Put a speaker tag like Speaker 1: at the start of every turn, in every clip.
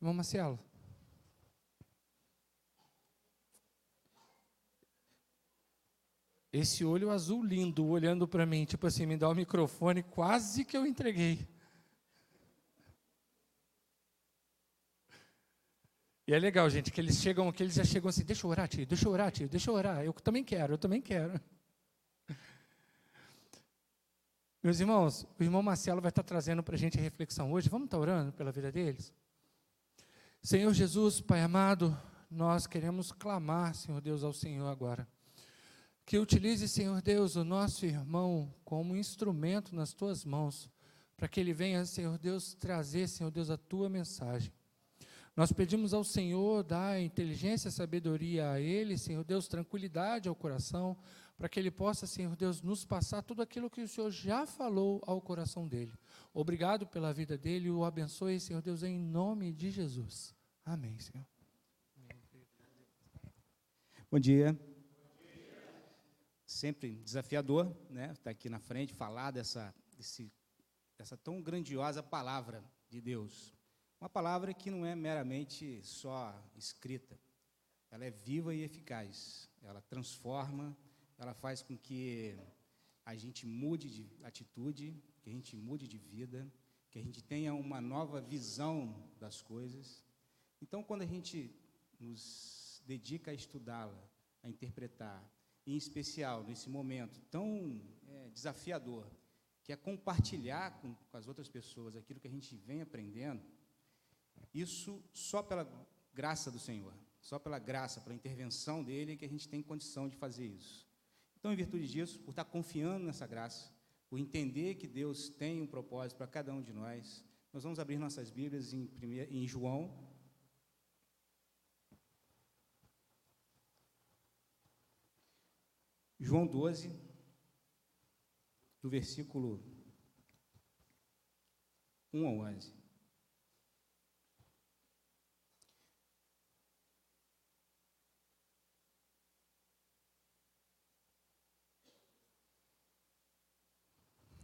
Speaker 1: Irmão Marcelo. Esse olho azul lindo olhando para mim, tipo assim, me dá o microfone, quase que eu entreguei. E é legal, gente, que eles chegam, que eles já chegam assim, deixa eu orar, tio, deixa eu orar, tio, deixa eu orar. Eu também quero, eu também quero. Meus irmãos, o irmão Marcelo vai estar trazendo para a gente a reflexão hoje. Vamos estar orando pela vida deles? Senhor Jesus, Pai amado, nós queremos clamar, Senhor Deus, ao Senhor agora. Que utilize, Senhor Deus, o nosso irmão como instrumento nas tuas mãos, para que ele venha, Senhor Deus, trazer, Senhor Deus, a tua mensagem. Nós pedimos ao Senhor dar inteligência e sabedoria a ele, Senhor Deus, tranquilidade ao coração, para que ele possa, Senhor Deus, nos passar tudo aquilo que o Senhor já falou ao coração dele. Obrigado pela vida dele, o abençoe, Senhor Deus, em nome de Jesus. Amém, Senhor.
Speaker 2: Bom dia. Sempre desafiador, né? Estar tá aqui na frente, falar dessa, desse, dessa tão grandiosa palavra de Deus. Uma palavra que não é meramente só escrita, ela é viva e eficaz. Ela transforma, ela faz com que a gente mude de atitude, que a gente mude de vida, que a gente tenha uma nova visão das coisas. Então, quando a gente nos dedica a estudá-la, a interpretar, em especial nesse momento tão é, desafiador, que é compartilhar com, com as outras pessoas aquilo que a gente vem aprendendo, isso só pela graça do Senhor, só pela graça, pela intervenção dele, que a gente tem condição de fazer isso. Então, em virtude disso, por estar confiando nessa graça, por entender que Deus tem um propósito para cada um de nós, nós vamos abrir nossas Bíblias em, em João. João 12, do versículo 1 ao 11.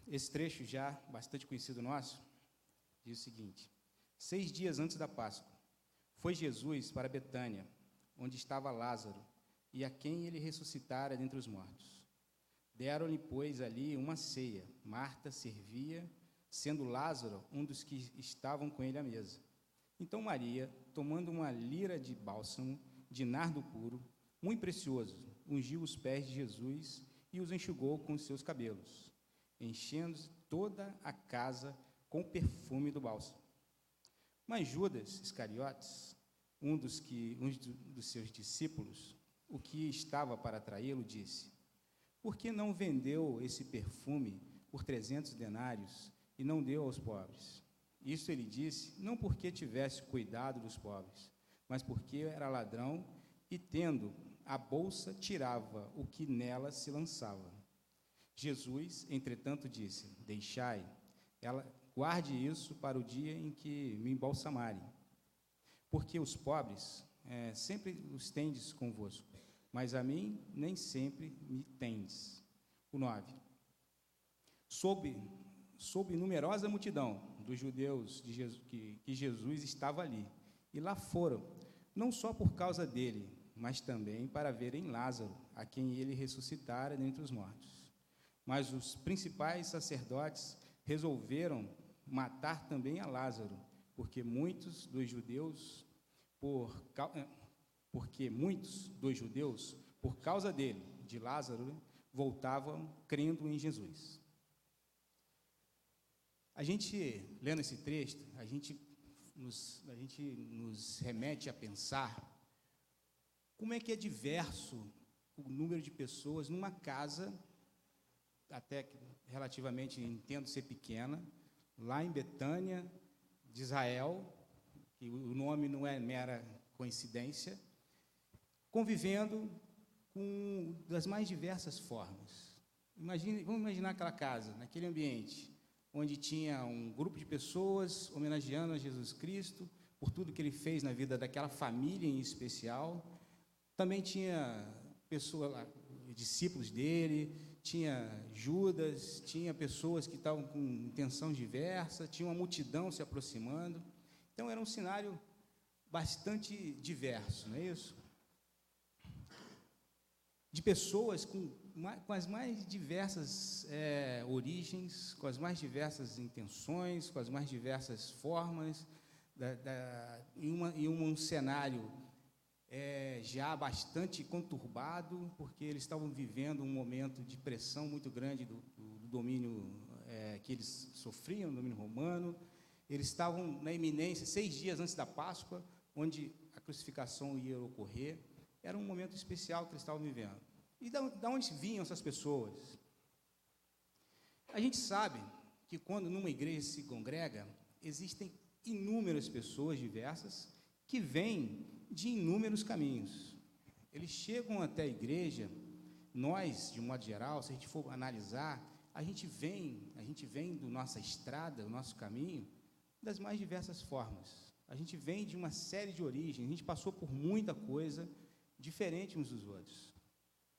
Speaker 2: Esse trecho já bastante conhecido nosso diz o seguinte: Seis dias antes da Páscoa, foi Jesus para Betânia, onde estava Lázaro, e a quem ele ressuscitara dentre os mortos. Deram-lhe, pois, ali uma ceia. Marta servia, sendo Lázaro um dos que estavam com ele à mesa. Então Maria, tomando uma lira de bálsamo, de nardo puro, muito precioso, ungiu os pés de Jesus e os enxugou com os seus cabelos enchendo toda a casa com o perfume do bálsamo. Mas Judas Iscariotes, um dos, que, um dos seus discípulos, o que estava para traí-lo, disse: Por que não vendeu esse perfume por trezentos denários e não deu aos pobres? Isso ele disse, não porque tivesse cuidado dos pobres, mas porque era ladrão e, tendo a bolsa, tirava o que nela se lançava. Jesus, entretanto, disse: Deixai, ela guarde isso para o dia em que me embalsamarem. Porque os pobres é, sempre os tendes convosco, mas a mim nem sempre me tendes. O 9. Soube, soube numerosa multidão dos judeus de Jesus, que, que Jesus estava ali, e lá foram, não só por causa dele, mas também para verem Lázaro, a quem ele ressuscitara dentre os mortos. Mas os principais sacerdotes resolveram matar também a Lázaro, porque muitos dos judeus, por, eh, porque muitos dos judeus, por causa dele, de Lázaro, voltavam crendo em Jesus. A gente, lendo esse texto, a gente nos, a gente nos remete a pensar como é que é diverso o número de pessoas numa casa até relativamente entendo ser pequena, lá em Betânia, de Israel, que o nome não é mera coincidência, convivendo com das mais diversas formas. Imagine, vamos imaginar aquela casa, naquele ambiente, onde tinha um grupo de pessoas homenageando a Jesus Cristo por tudo que ele fez na vida daquela família em especial. Também tinha pessoas, discípulos dele, tinha Judas, tinha pessoas que estavam com intenção diversa, tinha uma multidão se aproximando. Então era um cenário bastante diverso, não é isso? De pessoas com, com as mais diversas é, origens, com as mais diversas intenções, com as mais diversas formas, da, da, em, uma, em um cenário é, já bastante conturbado, porque eles estavam vivendo um momento de pressão muito grande do, do, do domínio é, que eles sofriam, do domínio romano. Eles estavam na iminência, seis dias antes da Páscoa, onde a crucificação ia ocorrer. Era um momento especial que eles estavam vivendo. E da, onde vinham essas pessoas? A gente sabe que quando numa igreja se congrega, existem inúmeras pessoas diversas que vêm de inúmeros caminhos. Eles chegam até a igreja, nós, de um modo geral, se a gente for analisar, a gente vem, a gente vem do nossa estrada, do nosso caminho, das mais diversas formas. A gente vem de uma série de origens, a gente passou por muita coisa diferente uns dos outros,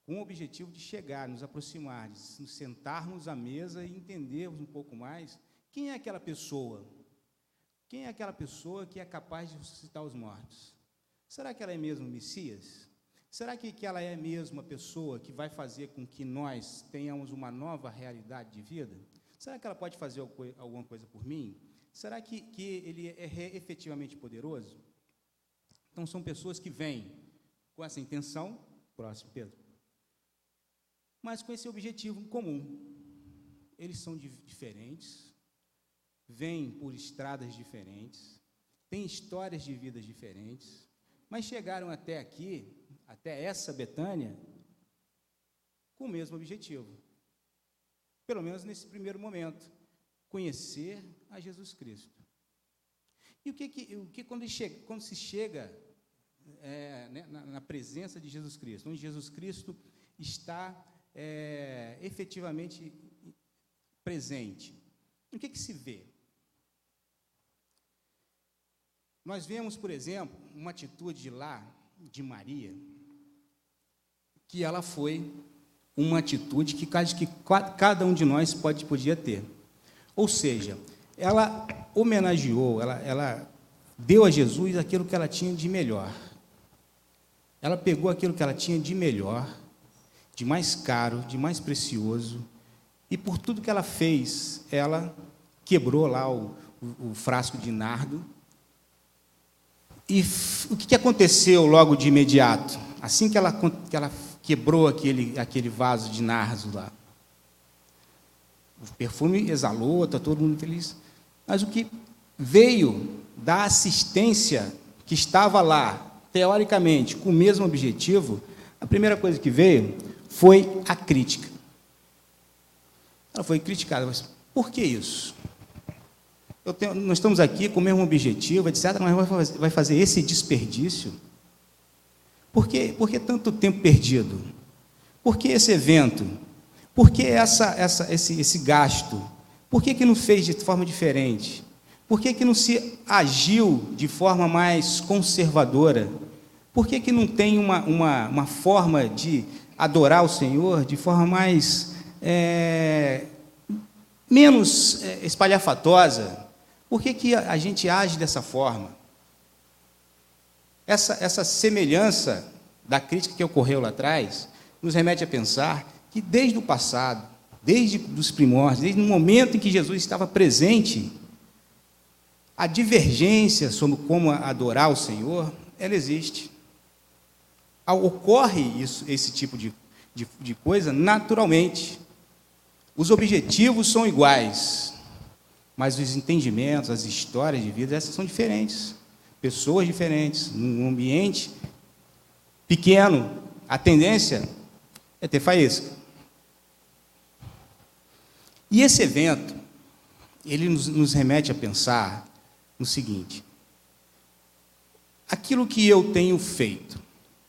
Speaker 2: com o objetivo de chegar, nos aproximar, de nos sentarmos à mesa e entendermos um pouco mais quem é aquela pessoa quem é aquela pessoa que é capaz de ressuscitar os mortos? Será que ela é mesmo Messias? Será que, que ela é mesmo a pessoa que vai fazer com que nós tenhamos uma nova realidade de vida? Será que ela pode fazer alguma coisa por mim? Será que, que ele é efetivamente poderoso? Então, são pessoas que vêm com essa intenção, próximo, Pedro, mas com esse objetivo comum. Eles são diferentes, vêm por estradas diferentes, têm histórias de vidas diferentes, mas chegaram até aqui, até essa Betânia, com o mesmo objetivo. Pelo menos nesse primeiro momento, conhecer a Jesus Cristo. E o que, que, o que quando, quando se chega é, né, na, na, presença de Jesus Cristo, onde Jesus Cristo está é, efetivamente presente, o que, que se vê? Nós vemos, por exemplo, uma atitude lá de Maria, que ela foi uma atitude que cada um de nós pode, podia ter. Ou seja, ela homenageou, ela, ela deu a Jesus aquilo que ela tinha de melhor. Ela pegou aquilo que ela tinha de melhor, de mais caro, de mais precioso, e por tudo que ela fez, ela quebrou lá o, o, o frasco de nardo e o que aconteceu logo de imediato? Assim que ela, que ela quebrou aquele, aquele vaso de nardo lá. O perfume exalou, está todo mundo feliz. Mas o que veio da assistência que estava lá, teoricamente, com o mesmo objetivo, a primeira coisa que veio foi a crítica. Ela foi criticada, mas por que isso? tenho, nós estamos aqui com o mesmo objetivo, etc., mas vai fazer esse desperdício? Por que, por que tanto tempo perdido? Por que esse evento? Por que essa, essa, esse, esse gasto? Por que, que não fez de forma diferente? Por que, que não se agiu de forma mais conservadora? Por que, que não tem uma, uma, uma forma de adorar o Senhor de forma mais é, menos é, espalhafatosa? Por que, que a gente age dessa forma? Essa, essa semelhança da crítica que ocorreu lá atrás nos remete a pensar que desde o passado, desde os primórdios, desde o momento em que Jesus estava presente, a divergência sobre como adorar o Senhor, ela existe. Ocorre isso, esse tipo de, de, de coisa naturalmente. Os objetivos são iguais, mas os entendimentos, as histórias de vida, essas são diferentes. Pessoas diferentes, num ambiente pequeno, a tendência é ter faísca. E esse evento, ele nos, nos remete a pensar no seguinte: aquilo que eu tenho feito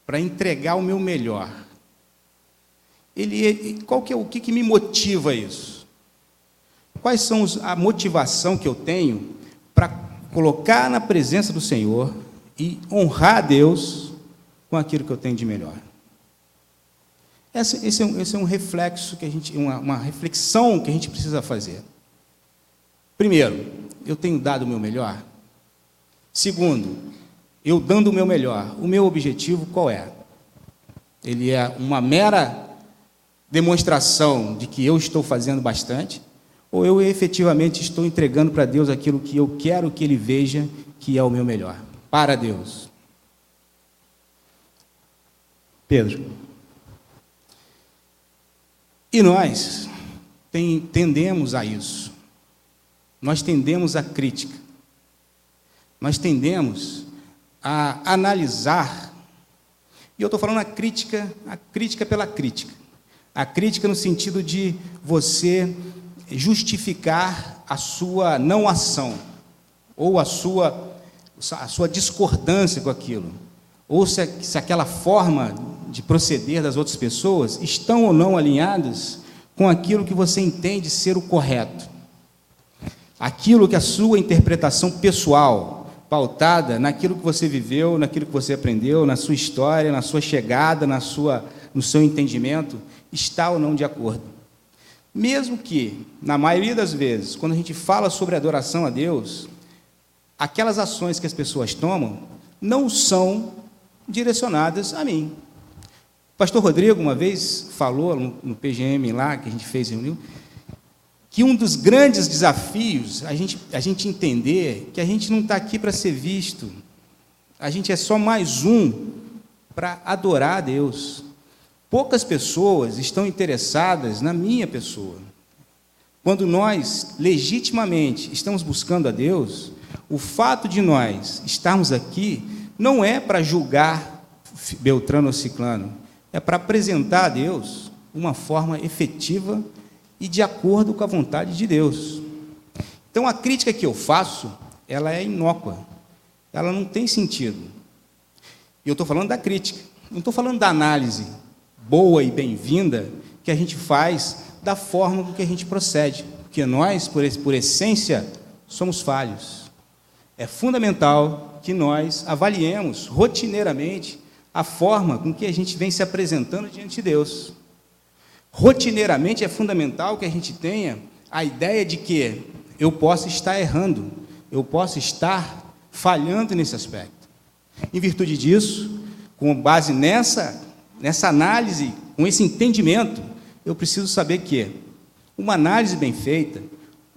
Speaker 2: para entregar o meu melhor, ele, qual que é o que, que me motiva isso? Quais são a motivação que eu tenho para colocar na presença do Senhor e honrar a Deus com aquilo que eu tenho de melhor? Esse, esse, é, um, esse é, um, reflexo que a gente, uma, uma reflexão que a gente precisa fazer. Primeiro, eu tenho dado o meu melhor. Segundo, eu dando o meu melhor, o meu objetivo qual é? Ele é uma mera demonstração de que eu estou fazendo bastante, ou eu efetivamente estou entregando para Deus aquilo que eu quero que Ele veja que é o meu melhor, para Deus. Pedro. E nós tem, tendemos a isso. Nós tendemos à crítica. Nós tendemos a analisar. E eu estou falando a crítica, a crítica pela crítica. A crítica no sentido de você justificar a sua não ação, ou a sua, a sua discordância com aquilo, ou se, se aquela forma de proceder das outras pessoas estão ou não alinhadas com aquilo que você entende ser o correto. Aquilo que a sua interpretação pessoal, pautada naquilo que você viveu, naquilo que você aprendeu, na sua história, na sua chegada, na sua, no seu entendimento, está ou não de acordo. Mesmo que, na maioria das vezes, quando a gente fala sobre adoração a Deus, aquelas ações que as pessoas tomam não são direcionadas a mim. O pastor Rodrigo, uma vez, falou no, PGM lá, que a gente fez reunião, que um dos grandes desafios a gente, a gente entender que a gente não está aqui para ser visto, a gente é só mais um para adorar a Deus. Poucas pessoas estão interessadas na minha pessoa. Quando nós legitimamente estamos buscando a Deus, o fato de nós estarmos aqui não é para julgar Beltrano ou Ciclano, é para apresentar a Deus uma forma efetiva e de acordo com a vontade de Deus. Então a crítica que eu faço, ela é inócua, ela não tem sentido. E eu estou falando da crítica, não estou falando da análise boa e bem-vinda que a gente faz da forma com que a gente procede, porque nós, por, por essência, somos falhos. É fundamental que nós avaliemos rotineiramente a forma com que a gente vem se apresentando diante de Deus. Rotineiramente é fundamental que a gente tenha a ideia de que eu posso estar errando, eu posso estar falhando nesse aspecto. Em virtude disso, com base nessa nessa análise, com esse entendimento, eu preciso saber que uma análise bem feita,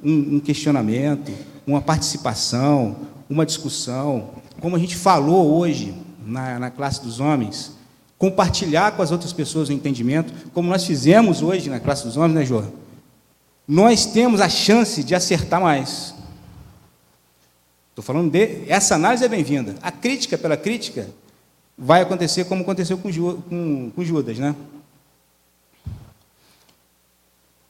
Speaker 2: um, um questionamento, uma participação, uma discussão, como a gente falou hoje na, na classe dos homens, compartilhar com as outras pessoas o entendimento, como nós fizemos hoje na classe dos homens, né, Jô? Nós temos a chance de acertar mais. Estou falando de. Essa análise é bem-vinda. A crítica pela crítica vai acontecer como aconteceu com, com, com Judas, né?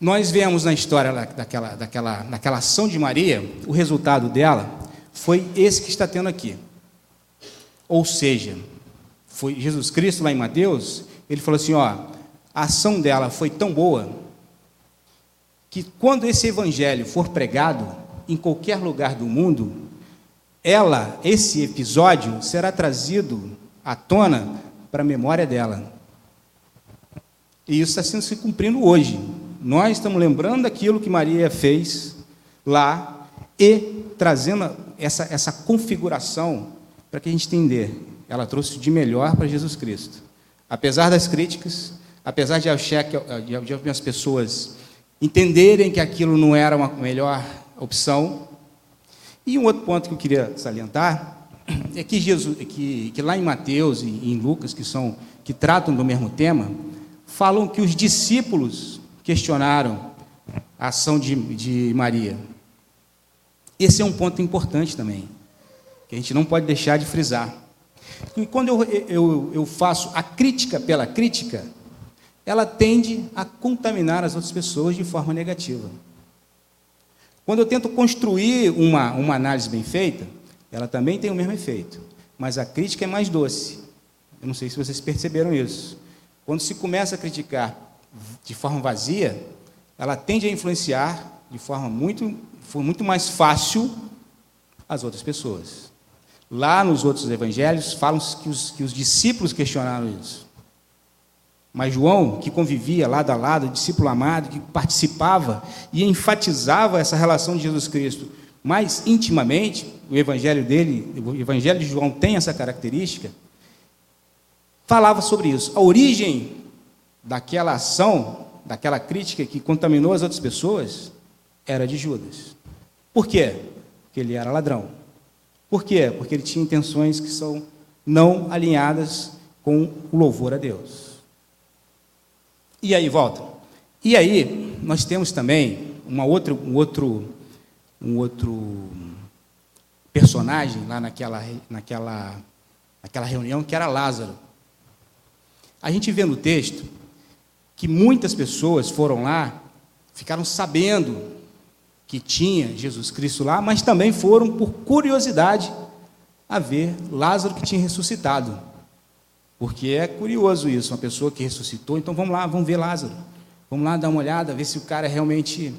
Speaker 2: Nós vemos na história daquela, daquela, daquela ação de Maria, o resultado dela foi esse que está tendo aqui. Ou seja, foi Jesus Cristo lá em Mateus, ele falou assim, ó, a ação dela foi tão boa que quando esse evangelho for pregado em qualquer lugar do mundo, ela, esse episódio será trazido à tona para a memória dela. E isso está sendo se cumprindo hoje. Nós estamos lembrando daquilo que Maria fez lá e trazendo essa, essa configuração para que a gente entender. Ela trouxe de melhor para Jesus Cristo. Apesar das críticas, apesar de, de algumas pessoas entenderem que aquilo não era uma melhor opção. E um outro ponto que eu queria salientar é que, Jesus, que, que lá em Mateus e em Lucas, que, são, que tratam do mesmo tema, falam que os discípulos questionaram a ação de, de Maria. Esse é um ponto importante também, que a gente não pode deixar de frisar. E quando eu, eu, eu faço a crítica pela crítica, ela tende a contaminar as outras pessoas de forma negativa. Quando eu tento construir uma, uma análise bem feita, ela também tem o mesmo efeito, mas a crítica é mais doce. Eu não sei se vocês perceberam isso. Quando se começa a criticar de forma vazia, ela tende a influenciar de forma muito, muito mais fácil as outras pessoas. Lá nos outros evangelhos, falam que os, que os discípulos questionaram isso. Mas João, que convivia lado a lado, discípulo amado, que participava e enfatizava essa relação de Jesus Cristo mais intimamente, o evangelho dele, o evangelho de João tem essa característica, falava sobre isso. A origem daquela ação, daquela crítica que contaminou as outras pessoas, era de Judas. Por quê? Porque ele era ladrão. Por quê? Porque ele tinha intenções que são não alinhadas com o louvor a Deus. E aí, volta. E aí, nós temos também uma outra, um outro, um outro personagem lá naquela, naquela, naquela reunião que era Lázaro. A gente vê no texto que muitas pessoas foram lá, ficaram sabendo que tinha Jesus Cristo lá, mas também foram por curiosidade a ver Lázaro que tinha ressuscitado. Porque é curioso isso, uma pessoa que ressuscitou, então vamos lá, vamos ver Lázaro. Vamos lá dar uma olhada, ver se o cara realmente está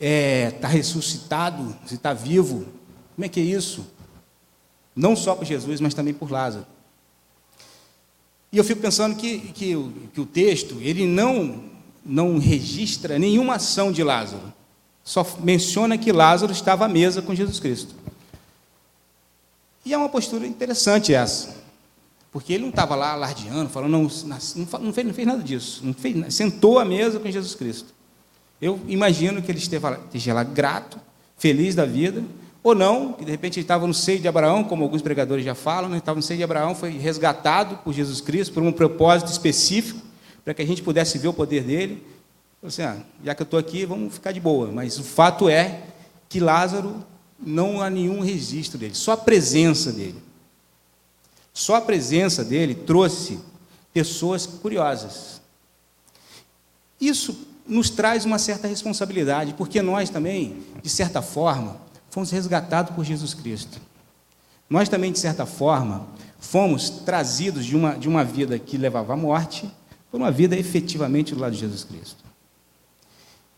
Speaker 2: é, tá ressuscitado, se está vivo. Como é que é isso? Não só por Jesus, mas também por Lázaro. E eu fico pensando que, que, que o texto, ele não, não registra nenhuma ação de Lázaro. Só menciona que Lázaro estava à mesa com Jesus Cristo. E é uma postura interessante essa. Porque ele não estava lá alardeando, falando, não, não, fez, não fez nada disso. Fez, sentou à mesa com Jesus Cristo. Eu imagino que ele esteja lá grato, feliz da vida, ou não, que de repente ele estava no seio de Abraão, como alguns pregadores já falam, né? estava no seio de Abraão, foi resgatado por Jesus Cristo por um propósito específico, para que a gente pudesse ver o poder dele. Assim, ah, já que eu estou aqui, vamos ficar de boa. Mas o fato é que Lázaro não há nenhum registro dele, só a presença dele. Só a presença dele trouxe pessoas curiosas. Isso nos traz uma certa responsabilidade, porque nós também, de certa forma, fomos resgatados por Jesus Cristo. Nós também, de certa forma, fomos trazidos de uma, de uma vida que levava à morte por uma vida efetivamente do lado de Jesus Cristo.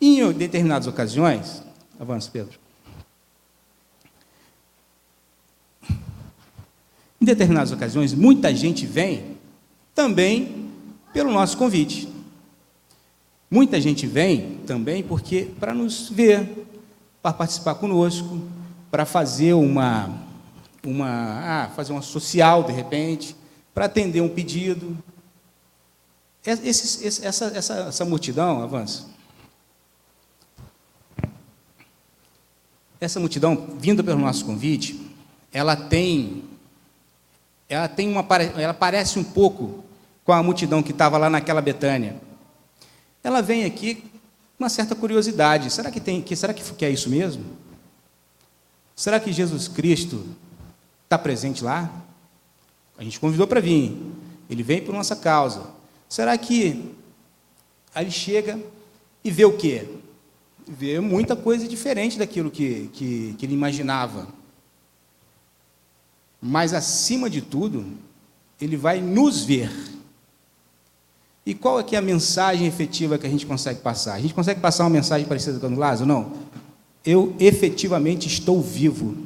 Speaker 2: Em determinadas ocasiões, avança, Pedro. Em determinadas ocasiões, muita gente vem também pelo nosso convite. Muita gente vem também porque para nos ver, para participar conosco, para fazer uma uma ah, fazer uma social de repente, para atender um pedido. Esse, essa, essa, essa multidão, avança. Essa multidão, vinda pelo nosso convite, ela tem ela tem uma ela parece um pouco com a multidão que estava lá naquela Betânia. Ela vem aqui com uma certa curiosidade. Será que tem que será que é isso mesmo? Será que Jesus Cristo está presente lá? A gente convidou para vir. Ele vem por nossa causa. Será que aí ele chega e vê o quê? Vê muita coisa diferente daquilo que, que, que ele imaginava. Mas, acima de tudo, ele vai nos ver. E qual é, que é a mensagem efetiva que a gente consegue passar? A gente consegue passar uma mensagem parecida com a do Lázaro? Não. Eu efetivamente estou vivo.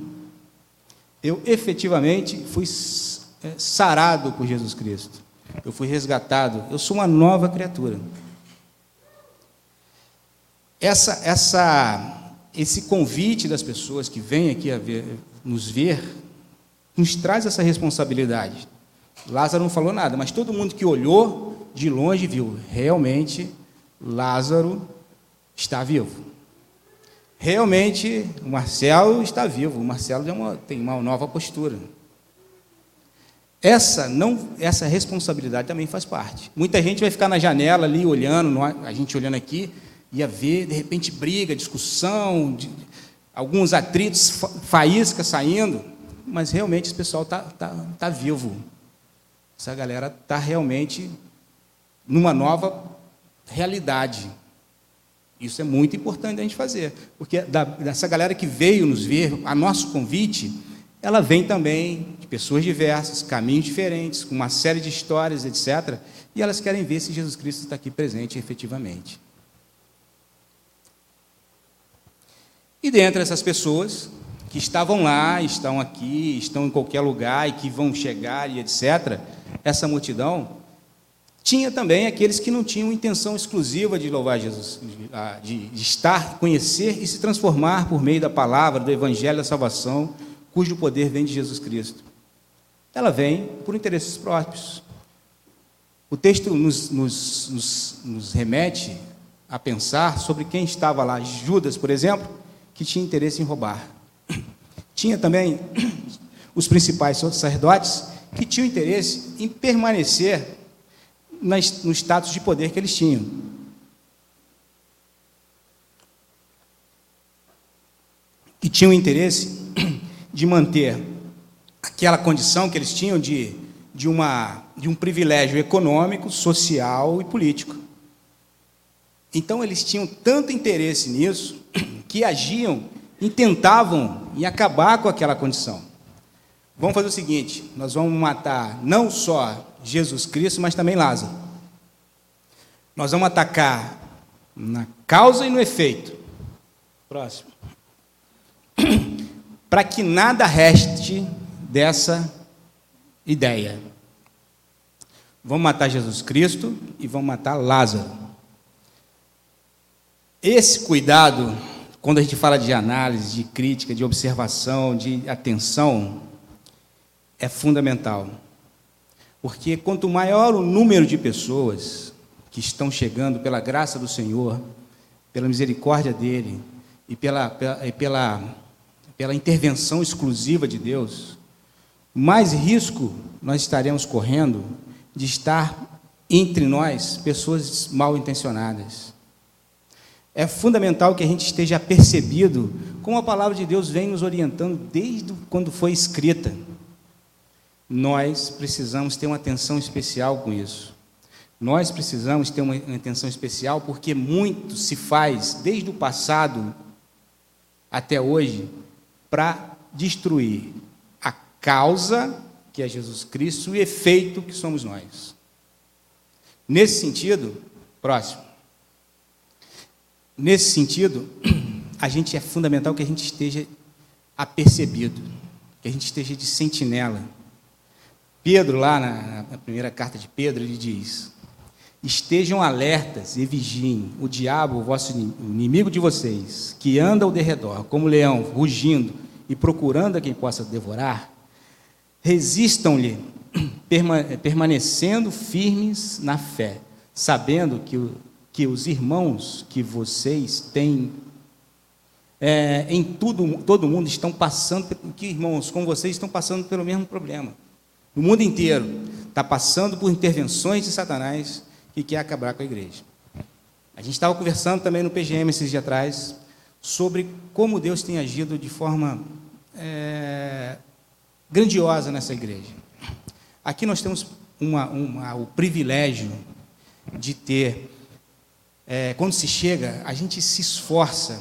Speaker 2: Eu efetivamente fui é, sarado por Jesus Cristo. Eu fui resgatado. Eu sou uma nova criatura. Essa, essa, esse convite das pessoas que vêm aqui ver, nos ver nos traz essa responsabilidade. Lázaro não falou nada, mas todo mundo que olhou de longe viu, realmente Lázaro está vivo. Realmente o Marcelo está vivo, o Marcelo uma, tem uma nova postura. Essa não, essa responsabilidade também faz parte. Muita gente vai ficar na janela ali olhando, a gente olhando aqui, ia ver, de repente, briga, discussão, de, alguns atritos, faísca saindo mas realmente esse pessoal está tá, tá vivo. Essa galera está realmente numa nova realidade. Isso é muito importante a gente fazer, porque da, dessa galera que veio nos ver, a nosso convite, ela vem também de pessoas diversas, caminhos diferentes, com uma série de histórias, etc. E elas querem ver se Jesus Cristo está aqui presente efetivamente. E dentre essas pessoas, que estavam lá, estão aqui, estão em qualquer lugar e que vão chegar e etc., essa multidão, Tinha também aqueles que não tinham intenção exclusiva de louvar Jesus, de, de estar, conhecer e se transformar por meio da palavra, do evangelho da salvação, cujo poder vem de Jesus Cristo. Ela vem por interesses próprios. O texto nos, nos, nos, nos remete a pensar sobre quem estava lá. Judas, por exemplo, que tinha interesse em roubar. Tinha também os principais sacerdotes que tinham interesse em permanecer no status de poder que eles tinham. Que tinham interesse de manter aquela condição que eles tinham de, de, uma, de um privilégio econômico, social e político. Então eles tinham tanto interesse nisso que agiam e tentavam em acabar com aquela condição. Vamos fazer o seguinte: nós vamos matar não só Jesus Cristo, mas também Lázaro. Nós vamos atacar na causa e no efeito. Próximo. Para que nada reste dessa ideia. Vamos matar Jesus Cristo e vamos matar Lázaro. Esse cuidado, quando a gente fala de análise, de crítica, de observação, de atenção, é fundamental. Porque quanto maior o número de pessoas que estão chegando pela graça do Senhor, pela misericórdia dele e pela, pela, pela, intervenção exclusiva de Deus, mais risco nós estaremos correndo de estar entre nós pessoas mal intencionadas. É fundamental que a gente esteja percebido como a palavra de Deus vem nos orientando desde quando foi escrita nós precisamos ter uma atenção especial com isso. Nós precisamos ter uma atenção especial porque muito se faz desde o passado até hoje para destruir a causa, que é Jesus Cristo, e o efeito que somos nós. Nesse sentido, próximo. Nesse sentido, a gente é fundamental que a gente esteja apercebido, que a gente esteja de sentinela Pedro, lá na, na primeira carta de Pedro, ele diz: Estejam alertas e vigiem. O diabo, o vosso inimigo de vocês, que anda ao derredor, como leão, rugindo e procurando a quem possa devorar, resistam-lhe, permanecendo firmes na fé, sabendo que, que os irmãos que vocês têm é, em tudo, todo mundo estão passando, que irmãos com vocês estão passando pelo mesmo problema no mundo inteiro, está passando por intervenções de Satanás que quer acabar com a igreja. A gente estava conversando também no PGM esses dias atrás sobre como Deus tem agido de forma é, grandiosa nessa igreja. Aqui nós temos uma, uma, o privilégio de ter, é, quando se chega, a gente se esforça,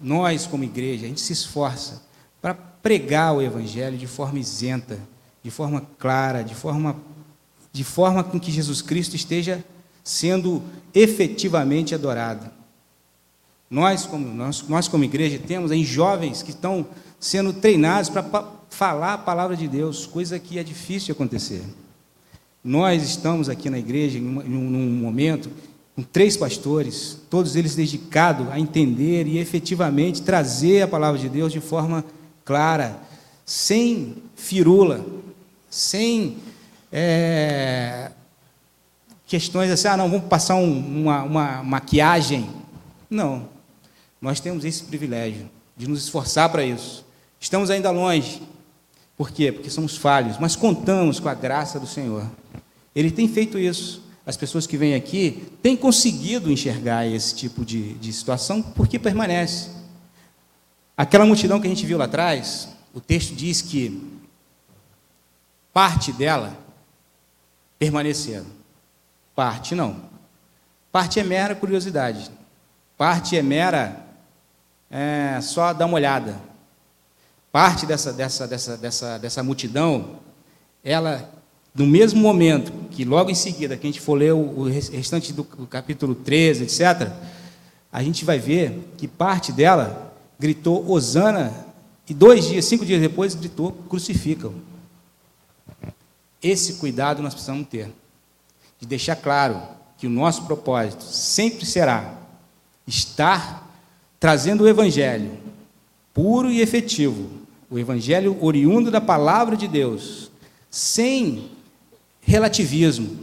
Speaker 2: nós como igreja, a gente se esforça para pregar o Evangelho de forma isenta, de forma clara, de forma, de forma com que Jesus Cristo esteja sendo efetivamente adorado. Nós, como, nós, nós, como igreja, temos aí jovens que estão sendo treinados para falar a palavra de Deus, coisa que é difícil acontecer. Nós estamos aqui na igreja em num momento com três pastores, todos eles dedicados a entender e efetivamente trazer a palavra de Deus de forma clara, sem firula, sem é, questões assim, ah, não, vamos passar um, uma, uma maquiagem. Não. Nós temos esse privilégio de nos esforçar para isso. Estamos ainda longe. Por quê? Porque somos falhos, mas contamos com a graça do Senhor. Ele tem feito isso. As pessoas que vêm aqui têm conseguido enxergar esse tipo de, de situação porque permanece. Aquela multidão que a gente viu lá atrás, o texto diz que Parte dela permanecendo. Parte não. Parte é mera curiosidade. Parte é mera é, só dar uma olhada. Parte dessa, dessa, dessa, dessa, dessa multidão, ela, no mesmo momento que logo em seguida, que a gente for ler o restante do capítulo 13, etc., a gente vai ver que parte dela gritou Osana, e dois dias, cinco dias depois, gritou crucificam. Esse cuidado nós precisamos ter. de deixar claro que o nosso propósito sempre será estar trazendo o Evangelho puro e efetivo, o Evangelho oriundo da palavra de Deus, sem relativismo,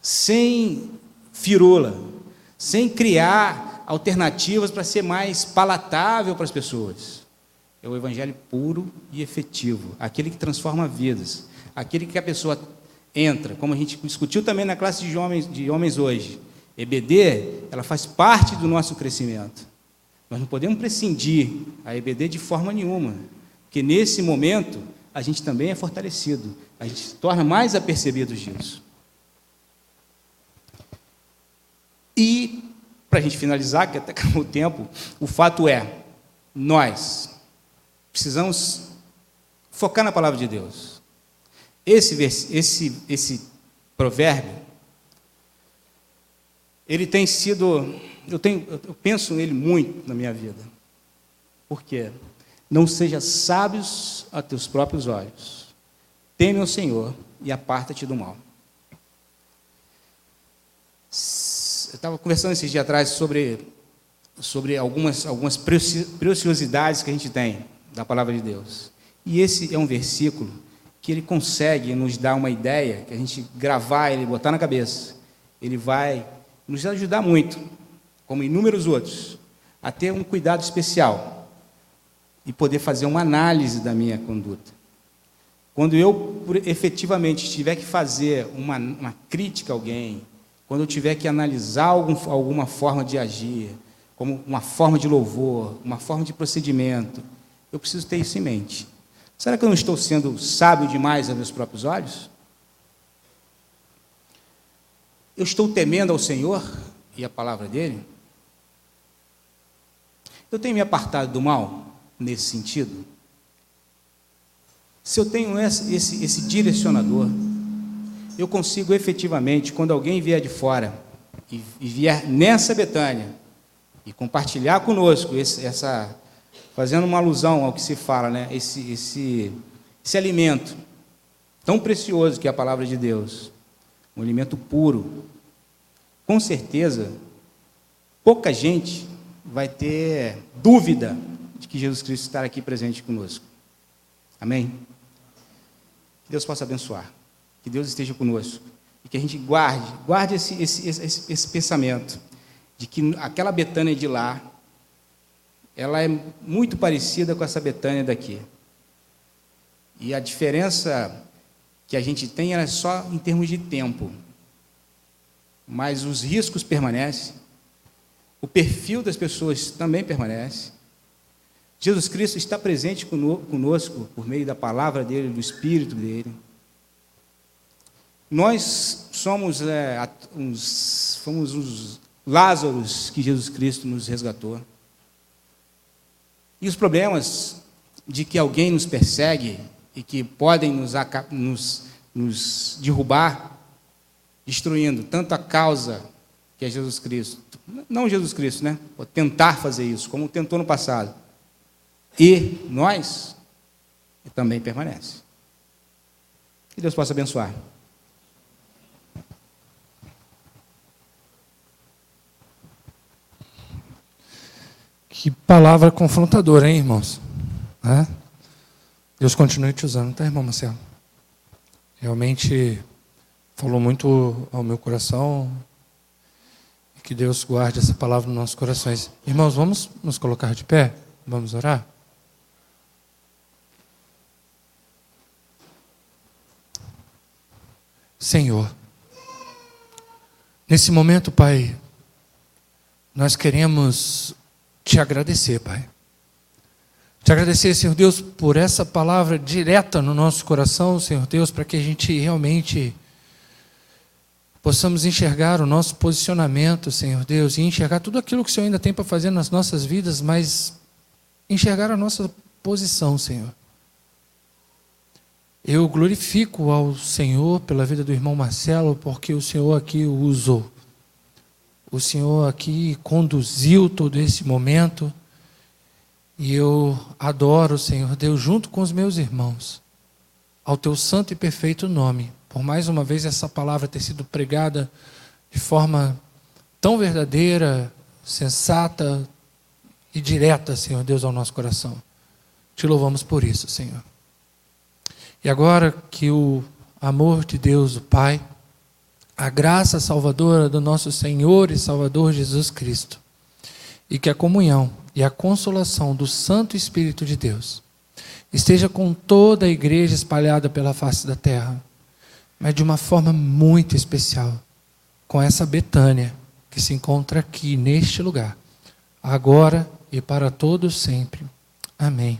Speaker 2: sem firula, sem criar alternativas para ser mais palatável para as pessoas. É o evangelho puro e efetivo, aquele que transforma vidas, aquele que a pessoa entra, como a gente discutiu também na classe de homens, de homens hoje. EBD, ela faz parte do nosso crescimento. Nós não podemos prescindir a EBD de forma nenhuma, porque nesse momento a gente também é fortalecido, a gente se torna mais apercebidos disso. E, para a gente finalizar, que até acabou o tempo, o fato é, nós precisamos focar na palavra de Deus. Esse, esse, esse provérbio, ele tem sido, eu, tenho, eu penso nele muito na minha vida. Por quê? Não seja sábios a teus próprios olhos. Teme o Senhor e aparta-te do mal. Eu estava conversando esses dias atrás sobre, sobre algumas, algumas preciosidades que a gente tem da palavra de Deus. E esse é um versículo que ele consegue nos dar uma ideia, que a gente gravar ele, botar na cabeça. Ele vai nos ajudar muito, como inúmeros outros, a ter um cuidado especial e poder fazer uma análise da minha conduta. Quando eu efetivamente tiver que fazer uma, uma crítica a alguém, quando eu tiver que analisar algum, alguma forma de agir, como uma forma de louvor, uma forma de procedimento, eu preciso ter isso em mente. Será que eu não estou sendo sábio demais a meus próprios olhos? Eu estou temendo ao Senhor e a palavra dele? Eu tenho me apartado do mal nesse sentido? Se eu tenho esse, esse, esse direcionador, eu consigo efetivamente, quando alguém vier de fora e, e vier nessa Betânia e compartilhar conosco esse, essa, fazendo uma alusão ao que se fala, né? esse, esse, esse alimento tão precioso que é a palavra de Deus, um alimento puro, com certeza, pouca gente vai ter dúvida de que Jesus Cristo está aqui presente conosco. Amém? Que Deus possa abençoar. Que Deus esteja conosco. E que a gente guarde, guarde esse, esse, esse, esse pensamento de que aquela Betânia de lá, ela é muito parecida com essa Betânia daqui. E a diferença que a gente tem é só em termos de tempo. Mas os riscos permanecem, o perfil das pessoas também permanece. Jesus Cristo está presente conosco por meio da palavra dele, do Espírito dele. Nós somos, é, uns, fomos os Lázaros que Jesus Cristo nos resgatou. E os problemas de que alguém nos persegue e que podem nos, nos, nos derrubar, destruindo tanto a causa que é Jesus Cristo, não Jesus Cristo, né? Vou tentar fazer isso, como tentou no passado. E nós também permanece. Que Deus possa abençoar.
Speaker 1: Que palavra confrontadora, hein, irmãos? É? Deus continue te usando, tá, irmão Marcelo? Realmente falou muito ao meu coração. Que Deus guarde essa palavra nos nossos corações. Irmãos, vamos nos colocar de pé? Vamos orar? Senhor, nesse momento, Pai, nós queremos te agradecer, Pai. Te agradecer, Senhor Deus, por essa palavra direta no nosso coração, Senhor Deus, para que a gente realmente possamos enxergar o nosso posicionamento, Senhor Deus, e enxergar tudo aquilo que o Senhor ainda tem para fazer nas nossas vidas, mas enxergar a nossa posição, Senhor. Eu glorifico ao Senhor pela vida do irmão Marcelo, porque o Senhor aqui o usou o Senhor aqui conduziu todo esse momento. E eu adoro, Senhor Deus, junto com os meus irmãos, ao teu santo e perfeito nome, por mais uma vez essa palavra ter sido pregada de forma tão verdadeira, sensata e direta, Senhor Deus, ao nosso coração. Te louvamos por isso, Senhor. E agora que o amor de Deus, o Pai, a graça salvadora do nosso Senhor e Salvador Jesus Cristo, e que a comunhão e a consolação do Santo Espírito de Deus esteja com toda a igreja espalhada pela face da terra, mas de uma forma muito especial, com essa Betânia que se encontra aqui neste lugar, agora e para todos sempre. Amém.